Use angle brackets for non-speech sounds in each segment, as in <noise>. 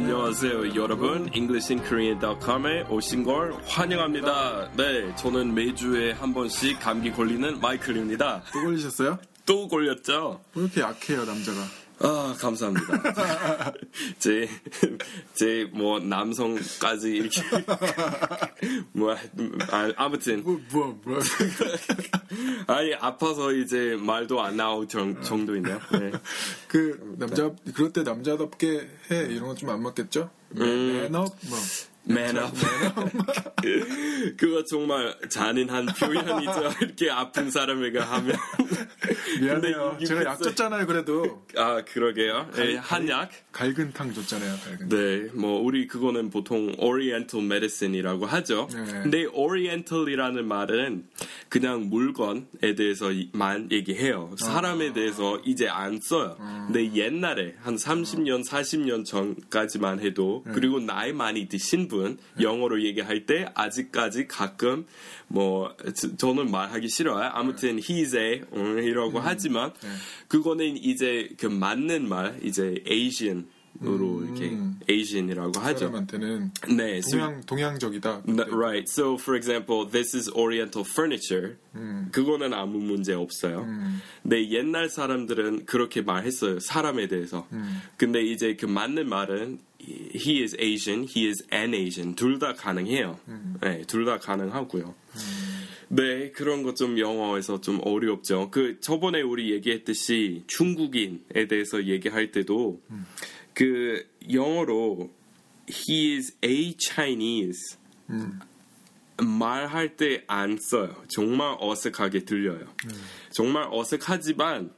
안녕하세요, 여러분. EnglishinKorean.com에 오신 걸 환영합니다. 네, 저는 매주에 한 번씩 감기 걸리는 마이클입니다. 또 걸리셨어요? 또 걸렸죠? 왜 이렇게 약해요, 남자가? 아, 감사합니다. <laughs> 제, 제, 뭐, 남성까지 이렇게. <laughs> 뭐, 아, 아무튼. 뭐, 뭐, 뭐. <laughs> 아니, 아파서 이제 말도 안 나올 정, 정도인데요. 네. 그, 남자, 그럴 때 남자답게 해. 이런 건 좀 안 맞겠죠? 음. 매너? 뭐. 매너. 그거 정말 잔인한 표현이죠. 이렇게 아픈 사람에게 하면. 미안해요. 제가 약 줬잖아요, 그래도. 아, 그러게요. 네, 한약. 갈근탕 줬잖아요, 갈근. 네, 뭐 우리 그거는 보통 Oriental Medicine이라고 하죠. 네. 근데 Oriental이라는 말은 그냥 물건에 대해서만 얘기해요. 사람에 대해서 이제 안 써요. 근데 옛날에 한 30년, 40년 전까지만 해도 그리고 나이 많이 드신 분 영어로 얘기할 때 아직까지 가끔 뭐 저- 저는 말하기 싫어요. 아무튼 he's a 음, 이라고 하지만 그거는 이제 그 맞는 말 이제 Asian 으로 이렇게 Asian이라고 하죠. 사람한테는 네, 동양, 동양적이다. No, right. So, for example, this is Oriental furniture. 그거는 아무 문제 없어요. 근데 옛날 사람들은 그렇게 말했어요. 사람에 대해서. 근데 이제 그 맞는 말은 he is Asian, he is an Asian. 둘 다 가능해요. 네, 둘 다 가능하고요. 네, 그런 것 좀 영어에서 좀 어렵죠. 그 저번에 우리 얘기했듯이 중국인에 대해서 얘기할 때도 그 영어로 he is a Chinese 말할 때 안 써요. 정말 어색하게 들려요. 정말 어색하지만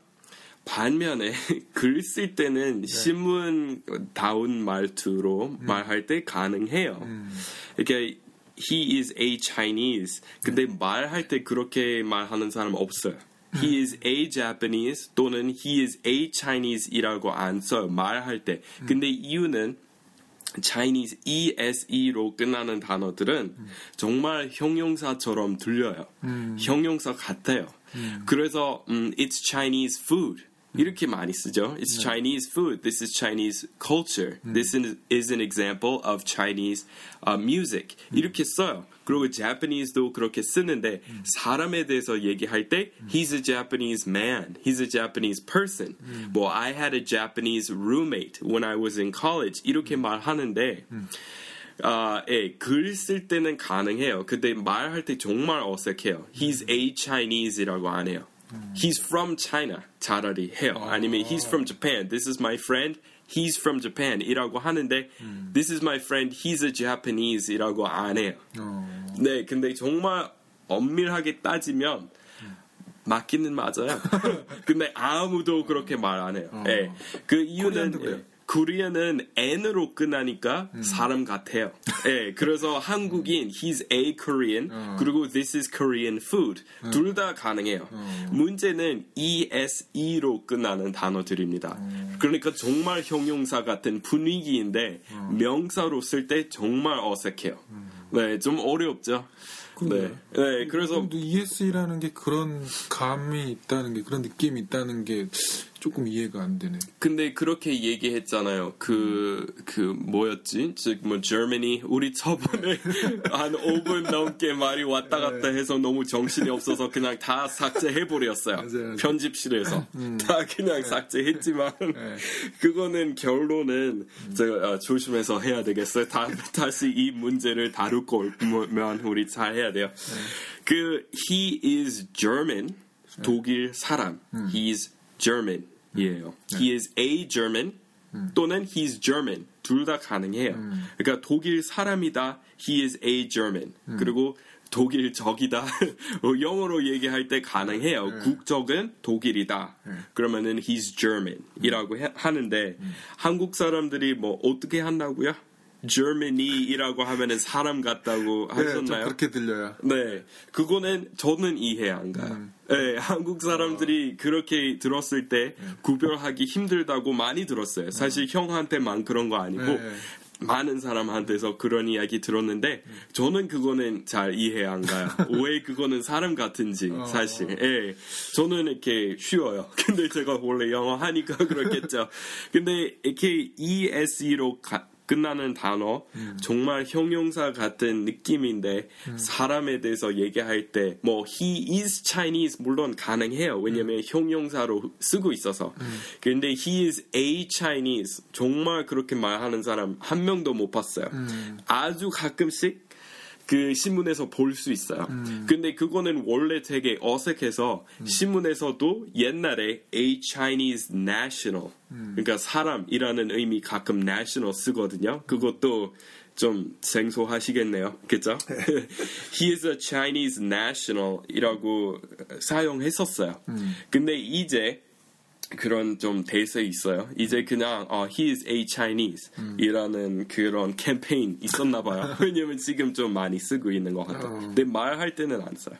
반면에 <laughs> 글 쓸 때는 신문 다운 말투로 말할 때 가능해요. 이렇게 he is a Chinese. 근데 말할 때 그렇게 말하는 사람 없어요. He is a Japanese 또는 he is a Chinese이라고 안 써요. 말할 때. 근데 이유는 Chinese ESE로 끝나는 단어들은 정말 형용사처럼 들려요. 형용사 같아요. 그래서 음, it's Chinese food 이렇게 많이 쓰죠. It's Chinese food. This is Chinese culture. This is, is an example of Chinese uh, music. 이렇게 써요. 그리고 Japanese도 그렇게 쓰는데 사람에 대해서 얘기할 때 he's a Japanese man. He's a Japanese person. 뭐 I had a Japanese roommate when I was in college. 이렇게 말하는데 아, 예, 글 쓸 때는 가능해요. 근데 말할 때 정말 어색해요. He's a Chinese이라고 안 해요. He's from China. 차라리 해요. 아니면 He's from Japan. This is my friend. He's from Japan. 이라고 하는데 This is my friend. He's a Japanese. 이라고 안 해요. 어, 네, 근데 정말 엄밀하게 따지면 맞기는 맞아요. <laughs> 근데 아무도 그렇게 말 안 해요. 예. 그 이유는. 예, 코리아는 N으로 끝나니까 사람 같아요. 예, 그래서 한국인 he's a Korean 그리고 this is Korean food 둘다 가능해요. 문제는 ESE로 끝나는 단어들입니다. 그러니까 정말 형용사 같은 분위기인데 명사로 쓸 때 정말 어색해요. 네, 좀 어렵죠. 네, 네, 그래서 ES라는 게 그런 감이 있다는 게, 그런 느낌이 있다는 게 조금 이해가 안 되네. 근데 그렇게 얘기했잖아요. 그, 그, 뭐였지? 즉, 뭐, Germany. 우리 저번에 <laughs> 한 5분 넘게 말이 왔다 갔다 해서 너무 정신이 없어서 그냥 다 삭제해버렸어요. 맞아요, <laughs> 맞아요. 편집실에서. <laughs> 다 그냥 삭제했지만, 그거는 결론은 제가 아, 조심해서 해야 되겠어요. 다, 다시 이 문제를 다룰 거면 우리 잘 해야 돼요. 그, he is German. 독일 사람. He's German. 이에요. He is a German 또는 he's German 둘 다 가능해요. 그러니까 독일 사람이다. He is a German. 그리고 독일 적이다. 어, <laughs> 영어로 얘기할 때 가능해요. 국적은 독일이다. 그러면은 he's German이라고 해- 하는데 한국 사람들이 뭐 어떻게 한다고요? Germany이라고 하면은 사람 같다고 네, 좀 하셨나요? 그렇게 들려요. 네, 그거는 저는 이해 안 가요. 네, 한국 사람들이 그렇게 들었을 때 구별하기 힘들다고 많이 들었어요. 사실 형한테만 그런 거 아니고 네. 많은 사람한테서 그런 이야기 들었는데 저는 그거는 잘 이해 안 가요. <laughs> 왜 그거는 사람 같은지 사실. 예, 저는 이렇게 쉬워요. <laughs> 근데 제가 원래 영어 하니까 그렇겠죠. <laughs> 근데 이렇게 ESE로 가, 끝나는 단어 정말 형용사 같은 느낌인데 사람에 대해서 얘기할 때 뭐 he is Chinese 물론 가능해요. 왜냐면 형용사로 쓰고 있어서. 근데 he is a Chinese 정말 그렇게 말하는 사람 한 명도 못 봤어요. 아주 가끔씩 그 신문에서 볼 수 있어요. 근데 그거는 원래 되게 어색해서 신문에서도 옛날에 a Chinese national 그러니까 사람이라는 의미 가끔 national 쓰거든요. 그것도 좀 생소하시겠네요. 그죠? <laughs> He is a Chinese national이라고 사용했었어요. 근데 이제 그런 좀 대세 있어요. 이제 그냥 어, he is a Chinese 이라는 그런 캠페인 있었나 봐요. <laughs> 왜냐면 지금 좀 많이 쓰고 있는 것 같아요. 근데 말할 때는 안 써요.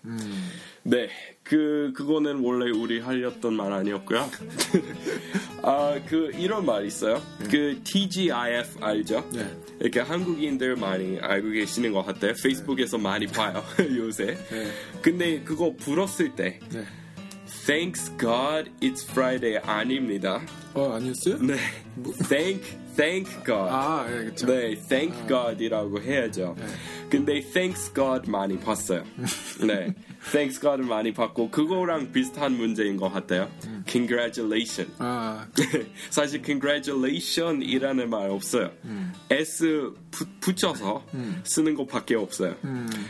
네, 그 그거는 원래 우리 하려던 말 아니었고요. <laughs> 아, 그 이런 말 있어요. 그 TGIF 알죠? 네. 이렇게 한국인들 많이 알고 계시는 것 같아요. 페이스북에서 많이 봐요 <laughs> 요새. 네. 근데 그거 불었을 때 네. Thanks God it's Friday 아닙니다. 어 아니었어요? 네. Thank Thank God. 아, 예, 그쵸. 네, Thank God이라고 해야죠. 근데 Thanks God 많이 봤어요. <laughs> 네, Thanks God 많이 봤고 그거랑 비슷한 문제인 것 같아요. Congratulation. 아, <laughs> 사실 congratulation이라는 말 없어요. S 부, 붙여서 쓰는 것밖에 없어요.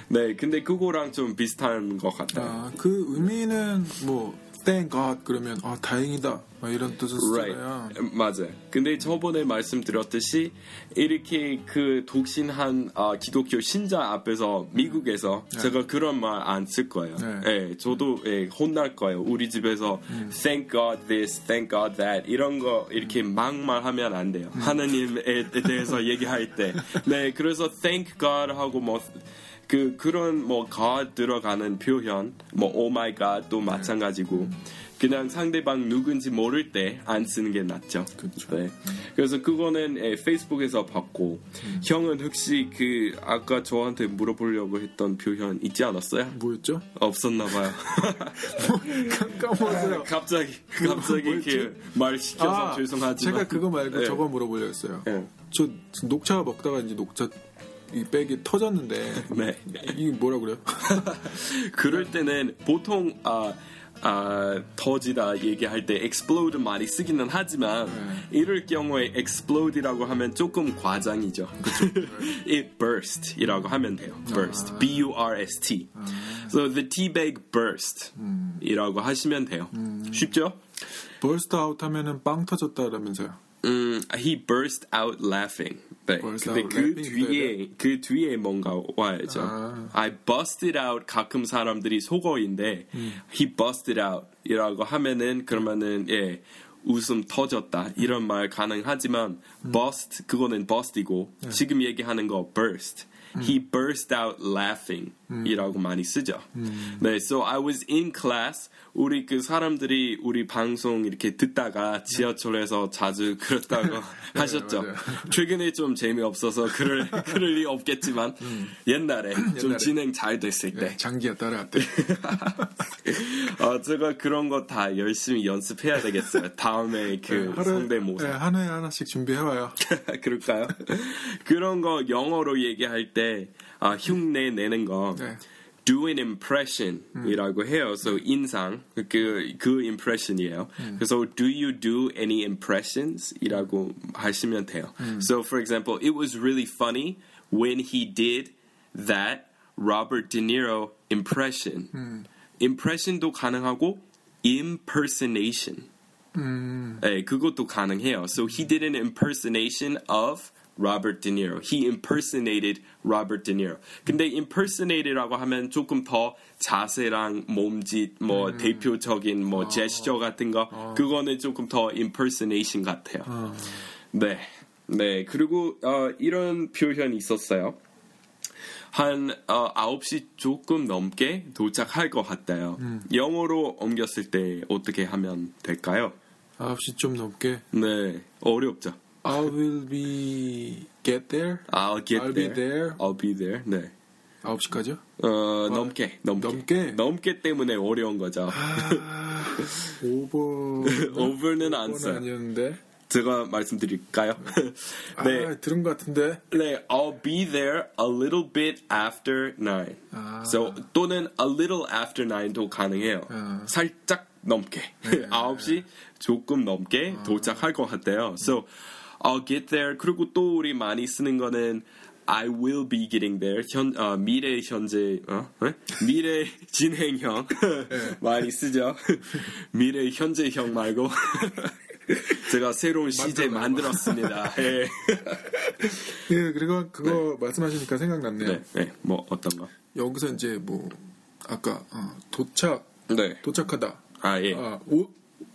네, 근데 그거랑 좀 비슷한 것 같아요. 아, 그 의미는 뭐 thank God 그러면 아 다행이다 막 이런 뜻을 쓰잖아요. Right. 맞아요. 근데 저번에 말씀드렸듯이 이렇게 그 독신한 아, 기독교 신자 앞에서 미국에서 제가 그런 말 안 쓸 거예요. 네. 예, 저도 예, 혼날 거예요. 우리 집에서 thank God this, thank God that 이런 거 이렇게 막말하면 안 돼요. 하나님에 대해서 얘기할 때. <laughs> 네, 그래서 thank God 하고 뭐 그 그런 뭐 God 들어가는 표현, 뭐 oh my God도 마찬가지고 그냥 상대방 누군지 모를 때 안 쓰는 게 낫죠. 그쵸. 네. 그래서 그거는 예, 페이스북에서 봤고 형은 혹시 그 아까 저한테 물어보려고 했던 표현 있지 않았어요? 뭐였죠? 없었나 봐요. <laughs> 까먹었어요. <laughs> 갑자기 갑자기 뭐였지? 이렇게 말 시켜서 아, 죄송하지만 제가 그거 말고 네. 저거 물어보려 했어요. 네. 저 녹차 먹다가 이제 녹차 이 백이 터졌는데 <laughs> 네. 이게 뭐라 그래요? <laughs> 그럴 때는 보통 아, 아, 터지다 얘기할 때 explode 많이 쓰기는 하지만 이럴 경우에 explode이라고 하면 조금 과장이죠. <laughs> It burst이라고 하면 돼요. burst, B-U-R-S-T. So the tea bag burst이라고 하시면 돼요. 쉽죠? burst out 하면은 빵 터졌다라면서요. 음, he burst out laughing. 네. Burst 근데 out 그 laughing 뒤에 그 뒤에 뭔가 와야죠. 아. I busted out 가끔 사람들이 속어인데 he busted out이라고 하면은 그러면은 예. 웃음 터졌다 이런 말 가능하지만 bust 그거는 bust이고 지금 얘기하는 거 burst he burst out laughing 이라고 많이 쓰죠. 네, so I was in class 우리 그 사람들이 우리 방송 이렇게 듣다가 지하철에서 자주 그렇다고 <laughs> <laughs> 하셨죠. 맞아요. 최근에 좀 재미없어서 그럴 <laughs> 그럴 리 없겠지만 옛날에 좀. 진행 잘 됐을 때 네, 장기가 따라왔대. 어, 제가 그런 거 다 열심히 연습해야 되겠어요. 다음에 그 성대모사. 네, 한해 하나씩 준비해와요. 그럴까요? 그런 거 영어로 얘기할 때 아, 흉내 내는 거 네. do an impression이라고 해요. So 인상 그, 그 impression이에요. 그래서 do you do any impressions이라고 하시면 돼요. So for example, it was really funny when he did that Robert De Niro impression. impression도 가능하고 impersonation. 네, 그것도 가능해요. So he did an impersonation of Robert De Niro. He impersonated Robert De Niro. 근데 impersonated라고 하면 조금 더 자세랑 몸짓, 뭐 대표적인 뭐 제스처 같은 거 그거는 조금 더 impersonation 같아요. 네, 네. 그리고 어, 이런 표현이 있었어요. 한 어, 9시 조금 넘게 도착할 것 같아요. 영어로 옮겼을 때 어떻게 하면 될까요? 9시 좀 넘게. 네, 어렵죠. I will be get there. I'll get I'll be there. there. I'll be there. 네. 9시까지요? 어, 넘게, 넘게. 넘게? 넘게 때문에 어려운 거죠. 아, 오버. over는 안 오버는 써요. 아니었는데. 제가 말씀드릴까요? 네. 아, 들은 것 같은데. 네, I'll be there a little bit after nine. 아. So 또는 a little after nine도 가능해요. 아. 살짝 넘게. 9시 조금 넘게 도착할 것 같아요. So I'll get there. 그리고 또 우리 많이 쓰는 거는 I will be getting there. 현, 어, 미래 현재 어? 네? 미래 <laughs> 진행형 <laughs> 많이 쓰죠. 미래 현재형 말고 <laughs> 제가 새로운 시제 만들었습니다. 예. 예, 그리고 그거 말씀하시니까 생각났네요. 네, 네, 뭐 어떤 거? 여기서 이제 뭐 아까 어, 도착 네, 도착하다. 아 예, 아,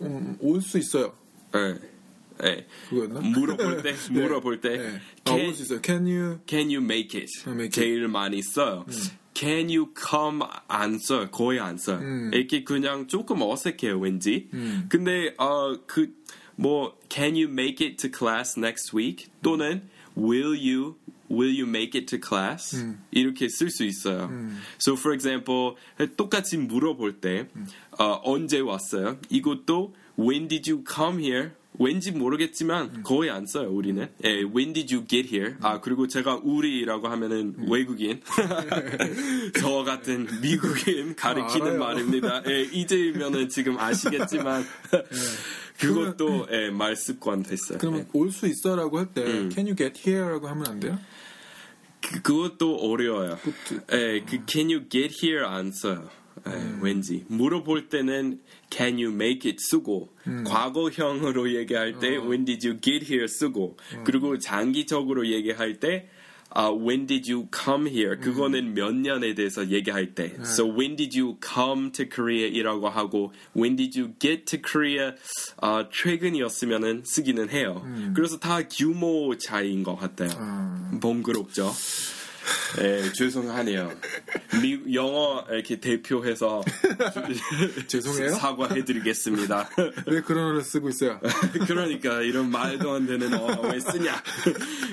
음, 올수 있어요. 네, 네. 그거였나? 물어볼 때, 물어볼 때, 네. 아, can, 올수 있어요. Can you? can you make it? make it. 제일 많이 써요. Can you come 안 써요. 거의 안 써요. 음. 이렇게 그냥 조금 어색해요, 왠지. 음. 근데 어 그 뭐 Can you make it to class next week? 또는 Will you Will you make it to class? 음. 이렇게 쓸 수 있어요. So for example, 똑같이 물어볼 때 어, 언제 왔어요? 이것도 When did you come here? 왠지 모르겠지만 거의 안 써요 우리는. 예, When did you get here? 아 그리고 제가 우리라고 하면은 외국인, <laughs> 저 같은 미국인 가리키는 알아요. 말입니다. 예, 이제면은 지금 아시겠지만 <laughs> 그것도 예, 말 습관 됐어요. 그러면 예. 올수 있어라고 할때 음. Can you get here라고 하면 안 돼요? 그, 그것도 어려워요. 예, 그 Can you get here 안 써요. 예, 왠지 물어볼 때는 Can you make it 쓰고 과거형으로 얘기할 때 When did you get here 쓰고 그리고 장기적으로 얘기할 때 아, When did you come here? 그거는 몇 년에 대해서 얘기할 때. So when did you come to Korea? 이라고 하고 When did you get to Korea? 아, 최근이었으면은 쓰기는 해요. 그래서 다 규모 차이인 것 같아요. 번거롭죠. 네, 죄송하네요. 미, 영어 이렇게 대표해서 <laughs> 죄송해요. 사과해드리겠습니다. 왜 그런 언어를 쓰고 있어요? <laughs> 그러니까 이런 말도 안 되는 언어 왜 쓰냐.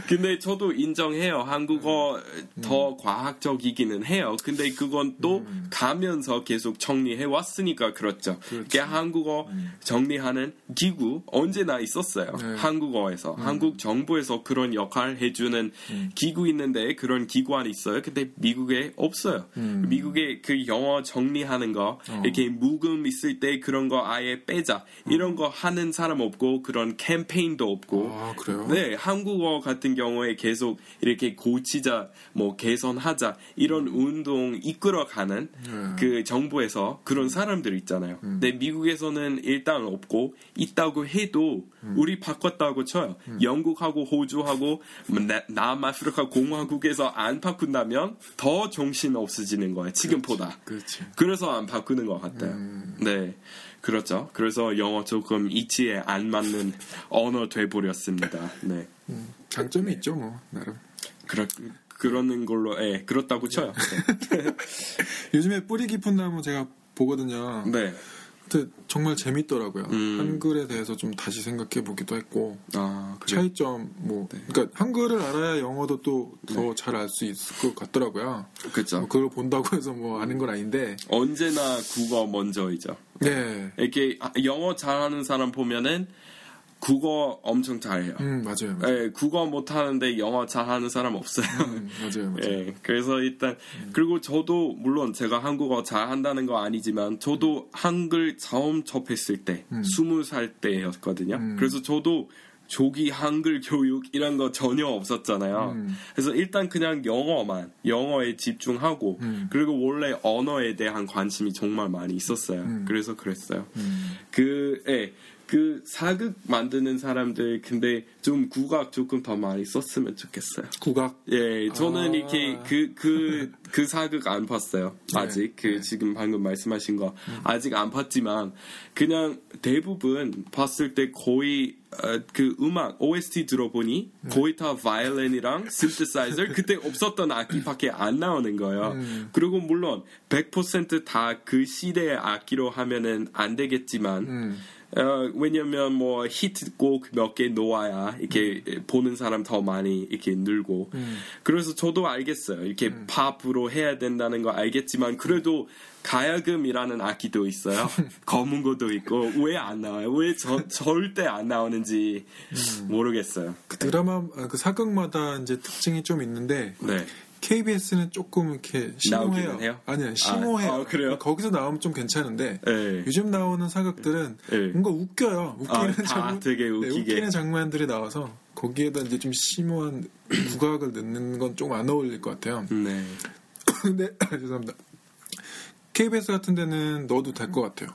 근데 저도 인정해요. 한국어 더 과학적이기는 해요. 근데 그건 또 가면서 계속 정리해 왔으니까 그렇죠. 그게 한국어 정리하는 기구 언제나 있었어요. 한국어에서 한국 정부에서 그런 역할 해주는 기구 있는데 그런 기 관이 있어요. 근데 미국에 없어요. 미국에 그 영어 정리하는 거 이렇게 묵음 있을 때 그런 거 아예 빼자 이런 거 하는 사람 없고 그런 캠페인도 없고 아, 그래요? 네, 한국어 같은 경우에 계속 이렇게 고치자, 뭐 개선하자 이런 운동 이끌어가는 그 정부에서 그런 사람들 있잖아요. 근데 미국에서는 일단 없고 있다고 해도 우리 바꿨다고 쳐요. 영국하고 호주하고 남아프리카 공화국에서 안 바꾼다면 더 정신 없어지는 거예요. 지금보다. 그렇지. 그래서 안 바꾸는 것 같아요. 네. 그렇죠. 그래서 영어 조금 이치에 안 맞는 언어 돼버렸습니다. 네. 장점이 있죠, 뭐 나름. 그렇, 그러는 걸로, 예, 그렇다고 쳐요. <laughs> 요즘에 뿌리 깊은 나무 제가 보거든요. 네. 근데 정말 재밌더라고요. 음. 한글에 대해서 좀 다시 생각해 보기도 했고 아, 그래. 차이점 뭐 그러니까 한글을 알아야 영어도 또 더 잘 알수 있을 것 같더라고요. 그죠. 뭐 그걸 본다고 해서 뭐 아는 건 아닌데. 언제나 국어 먼저이죠. 네. 이렇게 아, 영어 잘하는 사람 보면은 국어 엄청 잘해요. 음 맞아요. 맞아요. 예, 국어 못하는데 영어 잘하는 사람 없어요. 음, 맞아요. 맞아요. <laughs> 예, 그래서 일단 그리고 저도 물론 제가 한국어 잘한다는 거 아니지만 저도 한글 처음 접했을 때 스무 살 때였거든요. 음. 그래서 저도 조기 한글 교육 이런 거 전혀 없었잖아요. 음. 그래서 일단 그냥 영어만 영어에 집중하고 음. 그리고 원래 언어에 대한 관심이 정말 많이 있었어요. 그래서 그랬어요. 그, 예, 그 사극 만드는 사람들 근데 좀 국악 조금 더 많이 썼으면 좋겠어요. 국악. 예, 저는 아. 이렇게 그, 그, 그 사극 안 봤어요. 아직. 그, 지금 방금 말씀하신 거. 아직 안 봤지만, 그냥 대부분 봤을 때 거의, 어, 그 음악, OST 들어보니, 거의 다 바이올린이랑 synthesizer, <laughs> 그때 없었던 악기밖에 안 나오는 거예요. 그리고 물론, 100%다 그 시대의 악기로 하면은 안 되겠지만, 음. 어, 왜냐면 뭐 히트곡 몇 개 놓아야 이렇게 보는 사람 더 많이 이렇게 늘고. 그래서 저도 알겠어요. 이렇게 팝으로 해야 된다는 거 알겠지만 그래도 가야금이라는 악기도 있어요. <laughs> 검은 것도 있고 왜 안 나와요? 왜 저, 절대 안 나오는지 모르겠어요. 그 드라마 아, 그 사극마다 이제 특징이 좀 있는데 네 KBS는 조금 이렇게 심오해요. 해요? 아니요, 심오해요. 아, 아, 그래요? 거기서 나오면 좀 괜찮은데 네. 요즘 나오는 사극들은 네. 뭔가 웃겨요. 웃기는 아, 다 장면, 되게 네, 웃기게. 웃기는 장면들이 나와서 거기에다 이제 좀 심오한 <clears throat> 국악을 넣는 건 좀 안 어울릴 것 같아요. 네. <coughs> 근데 <coughs> 죄송합니다. KBS 같은 데는 넣어도 될 것 같아요.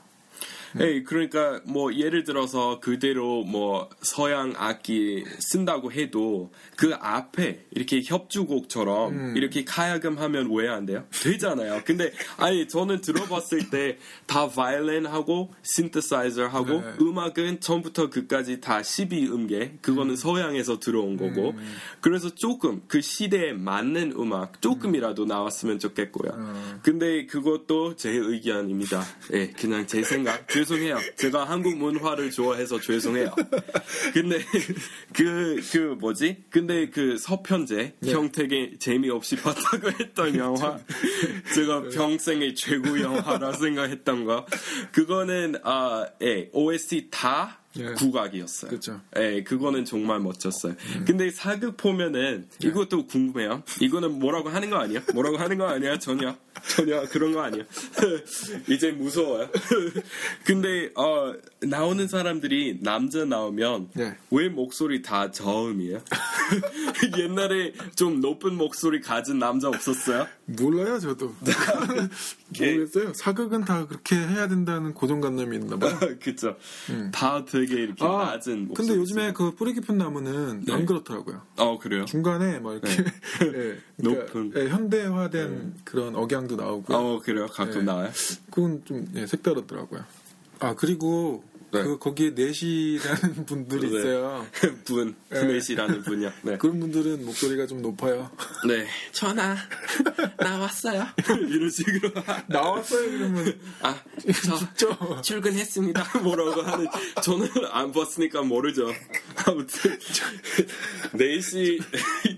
예, 그러니까 뭐 예를 들어서 그대로 뭐 서양 악기 쓴다고 해도 그 앞에 이렇게 협주곡처럼 이렇게 가야금 하면 왜 안 돼요? 되잖아요. 근데 아니 저는 들어봤을 때 다 바이올린 하고 신테사이저 하고 네. 음악은 처음부터 끝까지 다 12음계 그거는 서양에서 들어온 거고 그래서 조금 그 시대에 맞는 음악 조금이라도 나왔으면 좋겠고요. 근데 그것도 제 의견입니다. 예, 그냥 제 생각. <laughs> 죄송해요. 제가 한국 문화를 좋아해서 죄송해요. 근데 그, 그 뭐지? 근데 그 서편제 형택의 재미없이 봤다고 했던 <laughs> 영화 제가 평생의 최고 영화라 생각했던 거 그거는 아, 예, OST 다 예. 국악이었어요. 그쵸. 예, 그거는 정말 멋졌어요. 근데 사극 보면은 이것도 궁금해요. 이거는 뭐라고 하는 거 아니야? 뭐라고 하는 거 아니야? 전혀 전혀 그런 거 아니야. <laughs> 이제 무서워요. <laughs> 근데 어, 나오는 사람들이 남자 나오면 네. 왜 목소리 다 저음이에요? <laughs> 옛날에 좀 높은 목소리 가진 남자 없었어요? 몰라요, 저도. 모르겠어요. 사극은 다 그렇게 해야 된다는 고정관념이 있나 봐요. 그쵸. 다 되게 이렇게 낮은 목소리. 아, 근데 요즘에 그 뿌리 깊은 나무는 안 그렇더라고요. 어 그래요? 중간에 막 이렇게 <laughs> 예, 그러니까, 높은. 예, 현대화된 그런 억양도 나오고 어 그래요? 가끔 네. 나와요? 그건 좀 예, 색다르더라고요. 아 그리고 네. 그 거기에 넷이라는 <laughs> 분들이 네. 있어요. <laughs> 분, 분의시라는 분이요. 네. 그런 분들은 목소리가 좀 높아요. 네. 전화 나왔어요. <laughs> 이런 식으로. 나왔어요 그러면 아, 저 진짜 출근했습니다. 뭐라고 하는 저는 안 봤으니까 모르죠. 아무튼 4시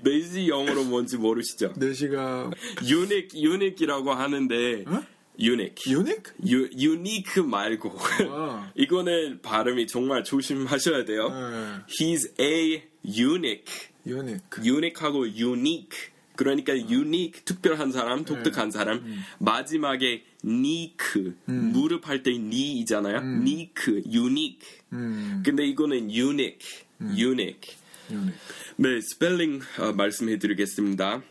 4시 영어로 뭔지 모르시죠? 넷이가 유닉 유닉이라고 하는데 어? 유닉 유닉? 유, 유니크 말고 아. <laughs> 이거는 발음이 정말 조심하셔야 돼요. 네. He's a unique. 유닉. 유닉하고 unique. 그러니까 unique 특별한 사람, 독특한 네. 사람. 음. 마지막에 nique 무릎 할때 ni잖아요. nique, unique. 음, 근데 이거는 unique, unique. 유닉. 네, 스펠링 어, 말씀해 드리겠습니다.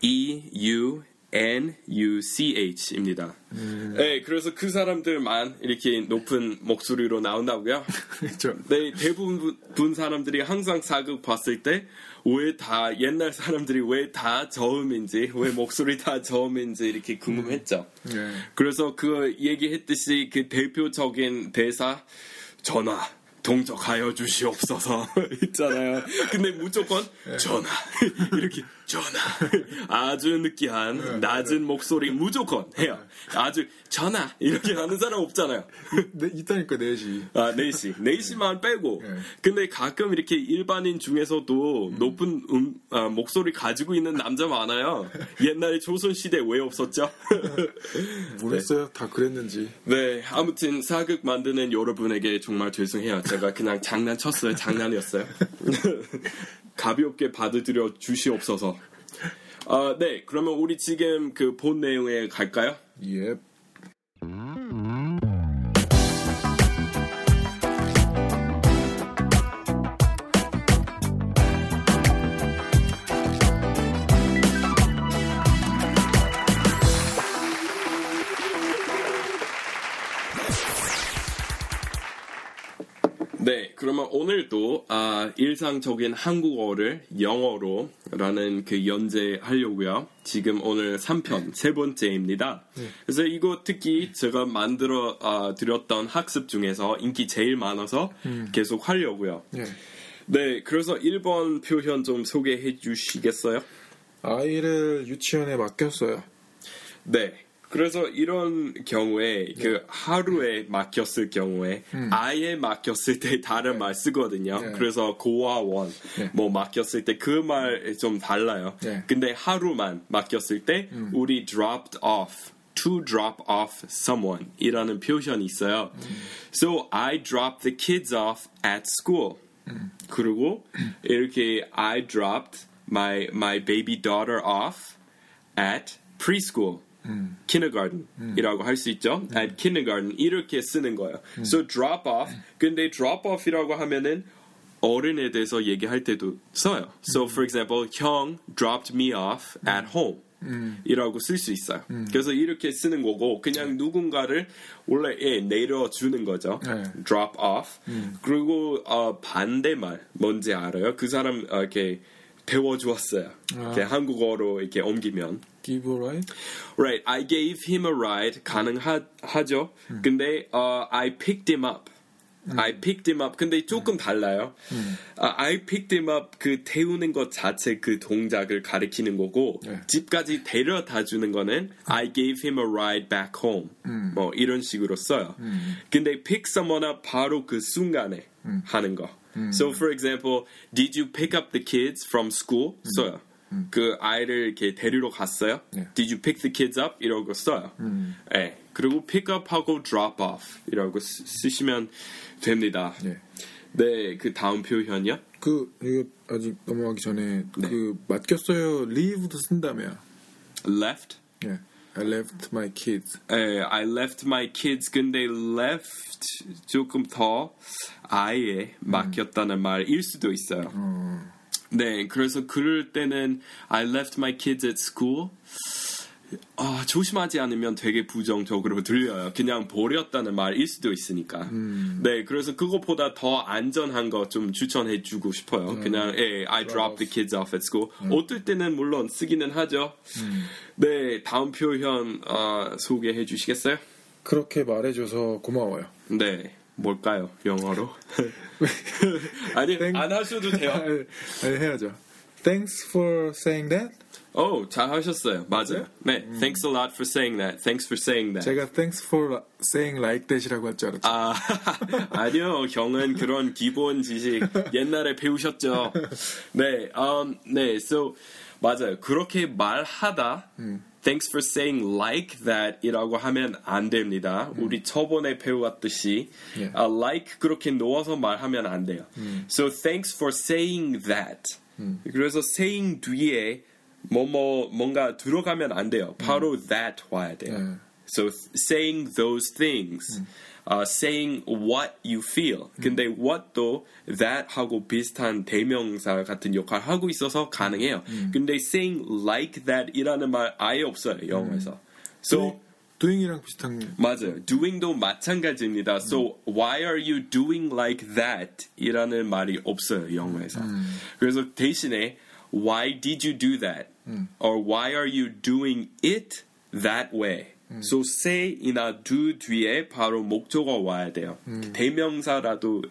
E U N U C H입니다. 네, 그래서 그 사람들만 이렇게 높은 목소리로 나온다고요. 그렇죠. 네, 대부분 사람들이 항상 사극 봤을 때 왜 다 옛날 사람들이 왜 다 저음인지 왜 목소리 다 저음인지 이렇게 궁금했죠. 네. 그래서 그 얘기했듯이 그 대표적인 대사 전화 동적하여 주시옵소서 <laughs> 있잖아요. 근데 무조건 전화 <laughs> 이렇게 전화 아주 느끼한 낮은 목소리 무조건 해요. 아주 전화 이렇게 하는 사람 없잖아요. 네, 있다니까 넷이. 아, 4시. 4시만 빼고. 네. 근데 가끔 이렇게 일반인 중에서도 높은 음, 아, 목소리 가지고 있는 남자 많아요. <laughs> 옛날에 조선 시대 왜 없었죠? <laughs> 모르겠어요. 다 그랬는지. 네, 아무튼 사극 만드는 여러분에게 정말 죄송해요. 제가 그냥 장난쳤어요. 장난이었어요. <laughs> 가볍게 받아들여 주시옵소서. 아, 네, 그러면 우리 지금 그 본 내용에 갈까요? 예. 네, 그러면 오늘도 아, 일상적인 한국어를 영어로라는 그 연재하려고요. 지금 오늘 3편 세 번째입니다. 그래서 이거 특히 제가 만들어 아, 드렸던 학습 중에서 인기 제일 많아서 계속 하려고요. 예. 네, 그래서 1번 표현 좀 소개해 주시겠어요? 아이를 유치원에 맡겼어요. 네. 그래서 이런 경우에 네. 그 하루에 막혔을 경우에 아예 막혔을 때 다른 말 쓰거든요. 음. 네. 그래서 고와 원, 네. 뭐 막혔을 때 그 말 좀 달라요. 네. 음. 근데 하루만 막혔을 때 우리 dropped off, to drop off someone 이라는 표현이 있어요. 음. So I dropped the kids off at school. 음. 그리고 이렇게 I dropped my my baby daughter off at preschool. Kindergarten이라고 할 수 있죠. at kindergarten 이렇게 쓰는 거예요. So drop off. 근데 drop off이라고 하면은 어른에 대해서 얘기할 때도 써요. So for example, 형 dropped me off at home. 이라고 쓸 수 있어요. 그래서 이렇게 쓰는 거고 그냥 누군가를 원래 예, 내려주는 거죠. 네. drop off. 그리고 어, 반대말 뭔지 알아요? 그 사람 어, 이렇게 배워주었어요. 이렇게 한국어로 이렇게 옮기면 give a ride. Right, I gave him a ride. 가능하죠. 근데 uh, I picked him up. I picked him up. 근데 조금 달라요. 아, I picked him up 그 태우는 것 자체 그 동작을 가리키는 거고 네. 집까지 데려다 주는 거는 I gave him a ride back home. 뭐 이런 식으로 써요. 근데 pick someone up 바로 그 순간에 하는 거. So for example, did you pick up the kids from school? 써요. 그 아이를 이렇게 데리러 갔어요. 네. Did you pick the kids up? 이라고 써요. 예. 그리고 pick up하고 drop off 이라고 쓰, 쓰시면 됩니다. 네. 네, 그 다음 표현이요. 그 이거 아직 넘어가기 전에 네. 그 맡겼어요. leave도 쓴다며요. Left. 예. I left my kids. 예, I left my kids. 근데 left 조금 더 아예 맡겼다는 말일 수도 있어요. 네, 그래서 그럴 때는 I left my kids at school. 아, 조심하지 않으면 되게 부정적으로 <laughs> 들려요. 그냥 버렸다는 말일 수도 있으니까. 네, 그래서 그것보다 더 안전한 거 좀 추천해 주고 싶어요. 그냥, 예, I dropped the kids off at school. 어떨 때는 물론 쓰기는 하죠. 네, 다음 표현 어, 소개해 주시겠어요? 그렇게 말해줘서 고마워요. 네, 뭘까요? 영어로? 아니, 땡. 안 하셔도 돼요. 해야죠. Thanks for saying that. 오, 잘 하셨어요. 맞아요. 네, thanks a lot for saying that. Thanks for saying that. 제가 thanks for saying like that이라고 할 줄 알았죠. 아, 아니요. 형은 그런 기본 지식 옛날에 배우셨죠. 네, um, 네, so 맞아요. 그렇게 말하다 thanks for saying like that 이라고 하면 안 됩니다. 우리 저번에 배워왔듯이 예. 아, like 그렇게 놓아서 말하면 안 돼요. So thanks for saying that. 그래서 saying 뒤에 뭐뭐 뭔가 들어가면 안 돼요. 바로 that 와야 돼요. 예. So th- saying those things, uh, saying what you feel. 근데 what도 that 하고 비슷한 대명사 같은 역할 하고 있어서 가능해요. 근데 saying like that 이라는 말 아예 없어요 영어에서. So doing이랑 비슷한 맞아요. doing도 마찬가지입니다. So why are you doing like that? 이라는 말이 없어요 영어에서. 그래서 대신에 why did you do that? or why are you doing it that way? So say이나 do 뒤에 바로 목적어 와야 돼요. 대명사라도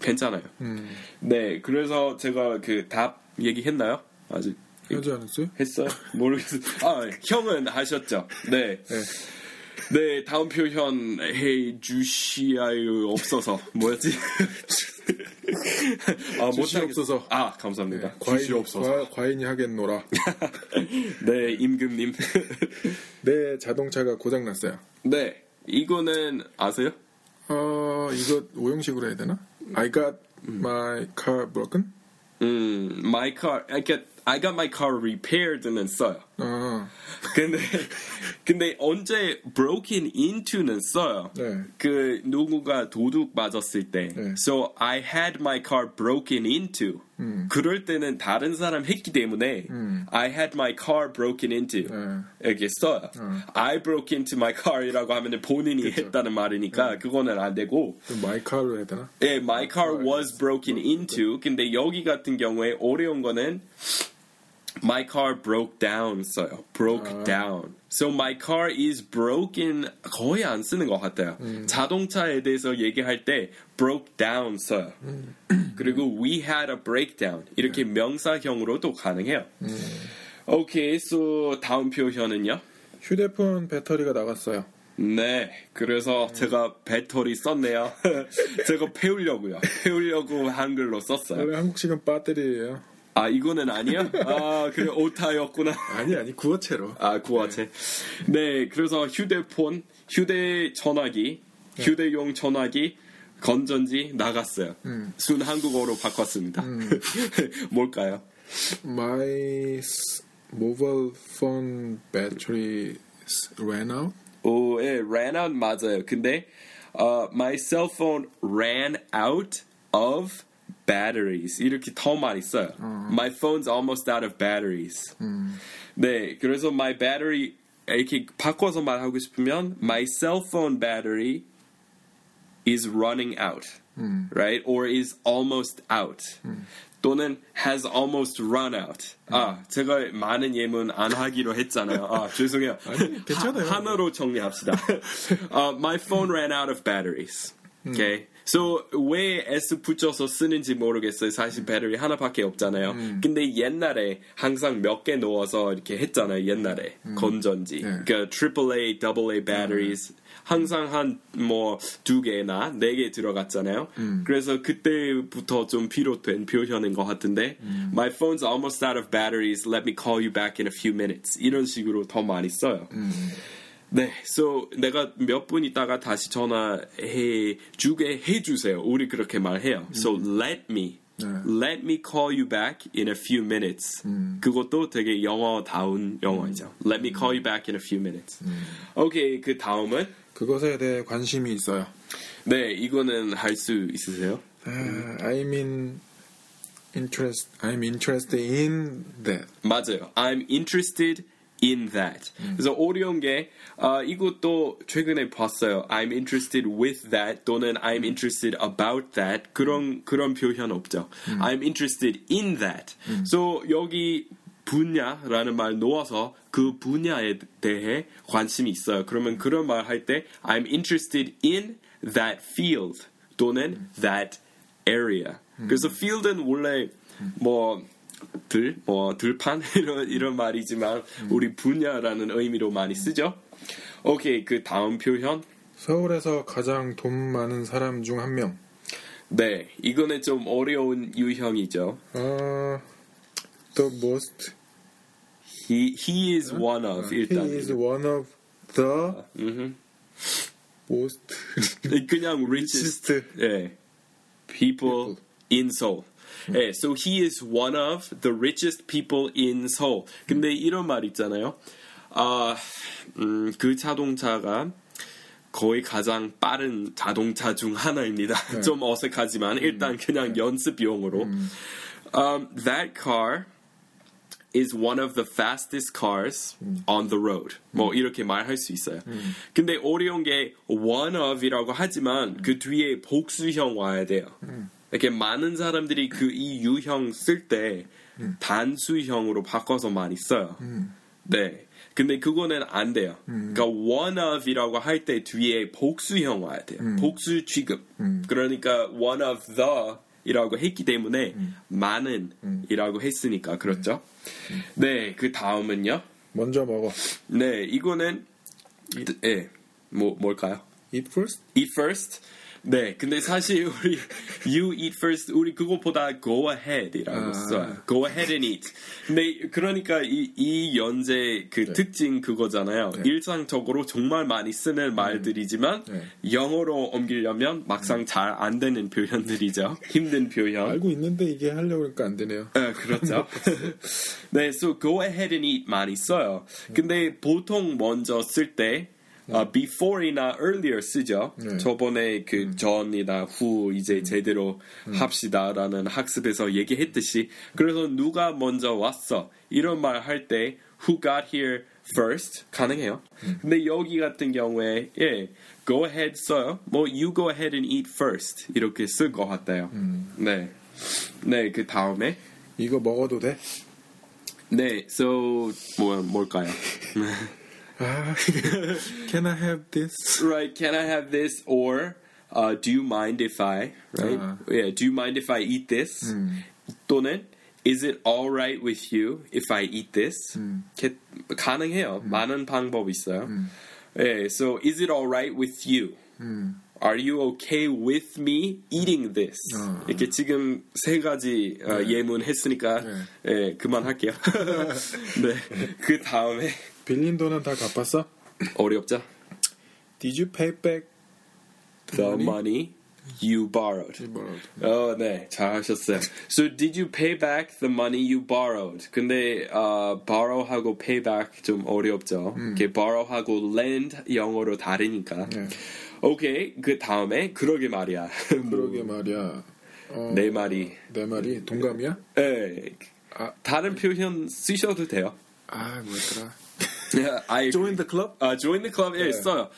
괜찮아요. 네, 그래서 제가 그 답 얘기했나요? 아직 하지 않았어요? 했어요? 모르겠어요. <laughs> 아, 형은 하셨죠. 네. 네. 네, 다음 표현 해 주시아요 없어서 뭐였지? <laughs> 아, 주시 못하겠- 없어서. 아, 감사합니다. 과인, 주시 없어서. 과, 과인이 하겠노라. <laughs> 네, 임금님. 내 <laughs> 자동차가 고장 났어요. 네, 이거는 아세요? 어 이거 오형식으로 해야 되나? I got my car broken. 음, my car, I got, I got my car repaired는 써요. 아, 근데 근데 언제 broken into는 써요. 네. 그 누구가 도둑 맞았을 때. 네. So I had my car broken into. 그럴 때는 다른 사람 했기 때문에 I had my car broken into. 네. 이렇게 써요. I broke into my car이라고 하면 본인이 했다는 말이니까 그거는 안 되고 my car로 해야 되나? 예, my car was broken into. 근데 여기 같은 경우에 어려운 거는 my car broke down 써요. broke down. So my car is broken 거의 안 쓰는 것 같아요. 자동차에 대해서 얘기할 때 broke down 써요. 그리고 we had a breakdown 이렇게 명사형으로도 가능해요. 오케이, so 다음 표현은요. 휴대폰 배터리가 나갔어요. 네, 그래서 제가 배터리 썼네요. <laughs> 제가 <laughs> 배우려고요. 배우려고 한글로 썼어요. 원래 한국식은 배터리예요. 아, 이거는 아니야? 아, 그래, 오타였구나. 아니 아니 구어체로. 아, 구화체. 네, 그래서 휴대폰, 휴대 전화기, 휴대용 전화기, 건전지 나갔어요. 순 한국어로 바꿨습니다. <laughs> 뭘까요? My mobile phone battery ran out. 오, 예, ran out 맞아요. 근데 어, my cell phone ran out of batteries 이렇게 더 많이 써요. My phone's almost out of batteries. 네, 그래서 my battery 이렇게 바꿔서 말하고 싶으면 my cell phone battery is running out, right? Or is almost out. 또는 has almost run out. 아, 제가 많은 예문 안 하기로 했잖아요. 아, <laughs> 죄송해요. 아니, 괜찮아요. 하, 하나로 정리합시다. <laughs> uh, my phone ran out of batteries. Okay. So 왜 S 붙여서 쓰는지 모르겠어요. 사실 배터리 하나밖에 없잖아요. 근데 옛날에 항상 몇 개 넣어서 이렇게 했잖아요. 옛날에 건전지. 네. 그러니까 AAA, AA batteries 항상 한 뭐 두 개나 네 개 들어갔잖아요. 그래서 그때부터 좀 비롯된 표현인 것 같은데 My phone's almost out of batteries. Let me call you back in a few minutes. 이런 식으로 더 많이 써요. 네, so 내가 몇 분 있다가 다시 전화해 주게 해 주세요. 우리 그렇게 말해요. So let me, 네. let me call you back in a few minutes. 그것도 되게 영어다운 영어이죠. Let me call you back in a few minutes. 오케이, 그 다음은 그것에 대해 관심이 있어요. 네, 이거는 할 수 있으세요? 아, I'm in interest. I'm interested in that. 맞아요. I'm interested in that. 그래서 어려운 게 아, 이것도 최근에 봤어요. I'm interested with that 또는 I'm interested about that 그런 그런 표현 없죠. I'm interested in that. So 여기 분야라는 말 놓아서 그 분야에 대해 관심이 있어요. 그러면 그런 말 할 때 I'm interested in that field 또는 that area. 그래서 field은 원래 뭐 들, 뭐 들판 <laughs> 이런 이런 말이지만 우리 분야라는 의미로 많이 쓰죠. 오케이 그 다음 표현. 서울에서 가장 돈 많은 사람 중 한 명. 네, 이거는 좀 어려운 유형이죠. 아, the most. He he is one of 일단. He is one of the 음흠. most <laughs> 그냥 richest. richest. 예. People in Seoul. <laughs> 예, so he is one of the richest people in Seoul. 근데 이런 말 있잖아요. 아, 음, 그 자동차가 거의 가장 빠른 자동차 중 하나입니다. <laughs> 좀 어색하지만 일단 그냥 연습용으로. Um, that car is one of the fastest cars on the road. 뭐 이렇게 말할 수 있어요. 근데 어려운 게 one of이라고 하지만 그 뒤에 복수형 와야 돼요. 이렇게 많은 사람들이 그 이 유형 쓸 때 단수형으로 바꿔서 많이 써요. 네. 근데 그거는 안 돼요. 그러니까 one of이라고 할 때 뒤에 복수형 와야 돼요. 복수 취급. 그러니까 one of the 이라고 했기 때문에 많은 이라고 했으니까 그렇죠. 네, 그 다음은요. 먼저 먹어. 네, 이거는 예. 뭐 뭘까요? Eat first. eat first. 네, 근데 사실 우리 <laughs> you eat first 우리 그거보다 go ahead이라고 아. 써요. go ahead and eat. 근데 그러니까 이, 이 연재 그 특징 그거잖아요. 일상적으로 정말 많이 쓰는 말들이지만 네. 영어로 옮기려면 막상 잘 안 되는 표현들이죠. <laughs> 힘든 표현. 알고 있는데 이게 하려고 하니까 안 되네요. 네, 그렇죠. <laughs> 네, so go ahead and eat 많이 써요. 근데 보통 먼저 쓸때 어, before이나 earlier 쓰죠. 네. 저번에 그 전이나 후 이제 제대로 합시다라는 학습에서 얘기했듯이 그래서 누가 먼저 왔어 이런 말 할 때 who got here first 가능해요. 근데 여기 같은 경우에 예 go ahead 써요. 뭐 you go ahead and eat first 이렇게 쓸 것 같아요. 네, 네 그 다음에 이거 먹어도 돼? 네, so 뭐 뭘까요? <laughs> 아, <laughs> can I have this? right? Can I have this? Or uh, do you mind if I? Right? 아. Yeah. Do you mind if I eat this? 또는 Is it alright with you if I eat this? 이렇게 가능해요. 많은 방법이 있어요. 예, so is it alright with you? Are you okay with me eating this? 어. 이렇게 지금 세 가지 어, 예문 했으니까 네. 예, 그만할게요. 네, <laughs> 그 다음에 빌린 돈은 다 갚았어? 어렵죠? Did you pay back The money you borrowed. borrowed? 어, 네, 잘하셨어요. So did you pay back the money you borrowed? 근데 어, borrow하고 pay back 좀 어렵죠. 이렇게 borrow하고 lend 영어로 다르니까. 네. 오케이, 그 다음에 그러게 말이야. 그러게 말이야. 어, 내 말이. 내 말이 동감이야? 네, 아, 다른 표현 쓰셔도 돼요. 아 뭐였더라? I Join the club? 아, join the club 예, 네. 써요.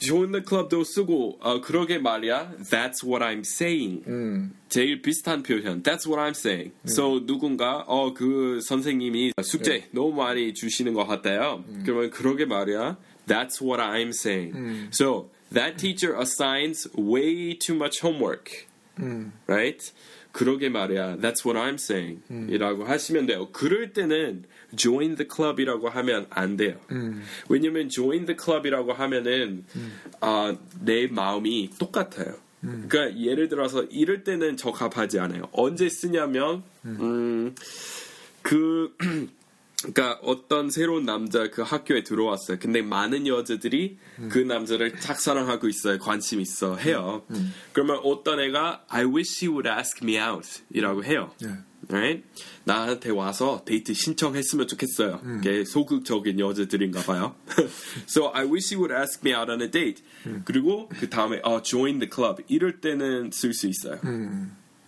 join the club도 쓰고 어, 그러게 말이야. That's what I'm saying. 음, 제일 비슷한 표현. That's what I'm saying. So 누군가 어 그 선생님이 숙제 너무 많이 주시는 것 같아요. 그러면 그러게 말이야. That's what I'm saying. So that teacher assigns way too much homework. 음, Right? 그러게 말이야. That's what I'm saying. 이라고 하시면 돼요. 그럴 때는 join the club이라고 하면 안 돼요. 왜냐면 join the club이라고 하면은 아, 내 마음이 똑같아요. 그러니까 예를 들어서 이럴 때는 적합하지 않아요. 언제 쓰냐면 음, 그 <clears throat> 그러니까 어떤 새로운 남자 그 학교에 들어왔어요. 근데 많은 여자들이 그 남자를 짝사랑하고 있어요. 관심 있어 해요. 그러면 어떤 애가 I wish he would ask me out 이라고 해요. 네. Right? 나한테 와서 데이트 신청했으면 좋겠어요. 이게 소극적인 여자들인가 봐요. <laughs> so I wish he would ask me out on a date. 그리고 그 다음에 어, join the club. 이럴 때는 쓸 수 있어요.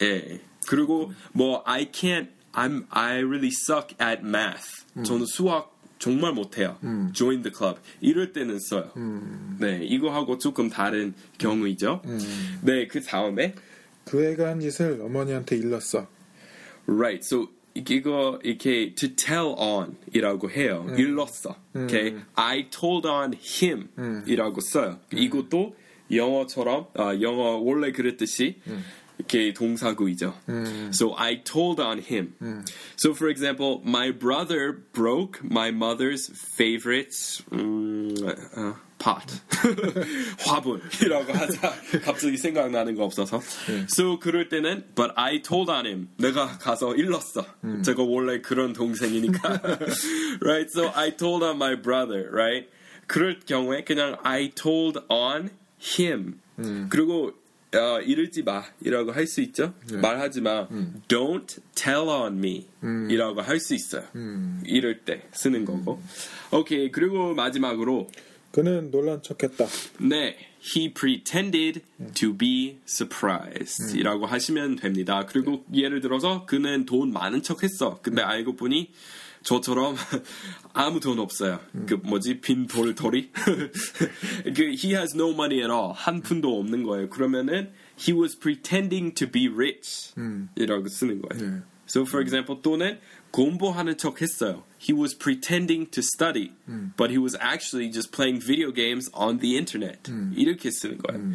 예. 그리고 뭐 I can't I'm I really suck at math. 저는 수학 정말 못해요. Join the club. 이럴 때는 써요. 네, 이거하고 조금 다른 경우이죠. 네, 그 다음에 그 애가 한 짓을 어머니한테 일렀어. right. So 이거 이렇게 to tell on이라고 해요. 일렀어. Okay. I told on him이라고 써요. 이것도 영어처럼 아, 영어 원래 그랬듯이 게 동사구이죠. So I told on him. So for example, my brother broke my mother's favorite 음, 어, pot. <laughs> 화분이라고 하자. 갑자기 생각나는 거 없어서. So 그럴 때는 but I told on him. 내가 가서 일렀어. 제가 원래 그런 동생이니까. <laughs> right? So I told on my brother, right? 그럴 경우에 그냥 I told on him. 그리고 어, 이러지 마. 이라고 할 수 있죠. 말하지 마. Don't tell on me. 이라고 할 수 있어요. 이럴 때 쓰는 거고. 오케이. 그리고 마지막으로. 그는 놀란 척했다. 네, he pretended to be surprised. 이라고 하시면 됩니다. 그리고 예를 들어서 그는 돈 많은 척 했어. 근데 알고 보니 저처럼 아무 돈 없어요. 그 뭐지 빈 돌돌이. 그 he has no money at all. 한 푼도 없는 거예요. 그러면은 he was pretending to be rich 이라고 쓰는 거예요. So for example 또는 공부하는 척 했어요. He was pretending to study, but he was actually just playing video games on the internet. 이렇게 쓰는 거예요.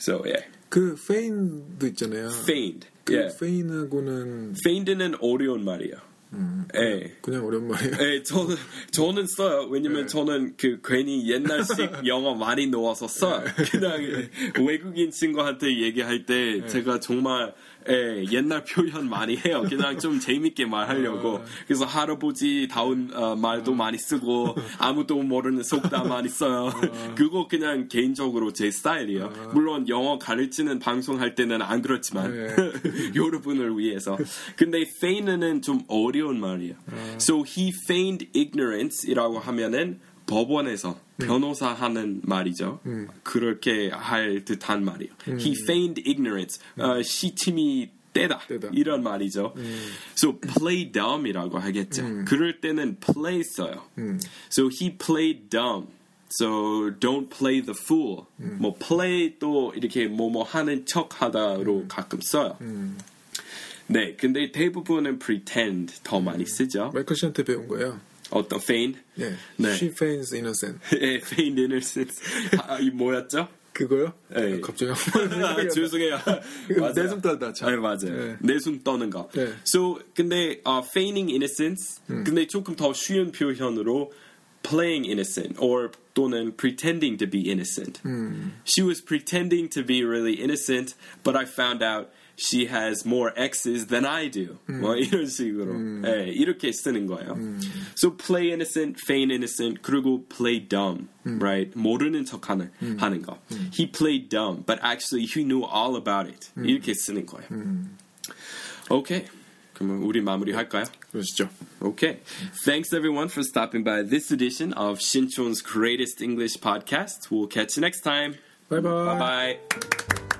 So yeah, 그 페인도 있잖아요. feigned. 그 Yeah, 페인하고는 feigned는 어려운 말이에요. 예. 그냥 어려운 말이에요. 예, 저는 저는 써요. 왜냐면 저는 그 괜히 옛날식 <laughs> 영어 많이 넣어서 써요. 그냥 외국인 친구한테 얘기할 때 제가 정말 예, 옛날 표현 많이 해요. 그냥 좀 재밌게 말하려고. 그래서 할아버지 다운 어, 말도 많이 쓰고 <laughs> 아무도 모르는 속담 많이 써요. 그거 그냥 개인적으로 제 스타일이에요. 물론 영어 가르치는 방송할 때는 안 그렇지만 <laughs> 여러분을 위해서. 근데 feign는 좀 어려운 말이에요. So he feigned ignorance이라고 하면은 법원에서 변호사 하는 말이죠. 그렇게 할 듯한 말이에요. He feigned ignorance. 어, 시침이 떼다. 떼다. 이런 말이죠. So play dumb이라고 하겠죠. 그럴 때는 play 써요. So he played dumb. So don't play the fool. 뭐 play 또 이렇게 뭐뭐 하는 척하다로 가끔 써요. 네, 근데 대부분은 pretend 더 많이 쓰죠. 마이클 씨한테 배운 거예요. 어떤 feign? 네. 네. She feigns innocent. <laughs> 예, feigned innocence. 아, 이 뭐였죠? 그거요? 네. 갑자기 아, <laughs> 한번 죄송해요. <laughs> 내숨 떨다 참. 네, 맞아요. 네. 내숨 떠는 거. 네. So 근데 uh, feigning innocence. 근데 조금 더 쉬운 표현으로 playing innocent or 또는 pretending to be innocent. She was pretending to be really innocent, but I found out she has more X's than I do. 뭐 이런 식으로. 네, 이렇게 쓰는 거예요. So play innocent, feign innocent, 그리고 play dumb, right? 모르는 척하는 하는 거. He played dumb, but actually he knew all about it. 이렇게 쓰는 거예요. 오케이. 그러면 우리 마무리할까요? 그러시죠. Okay. Thanks everyone for stopping by this edition of Shinchon's greatest English podcast. We'll catch you next time. Bye bye. Bye bye.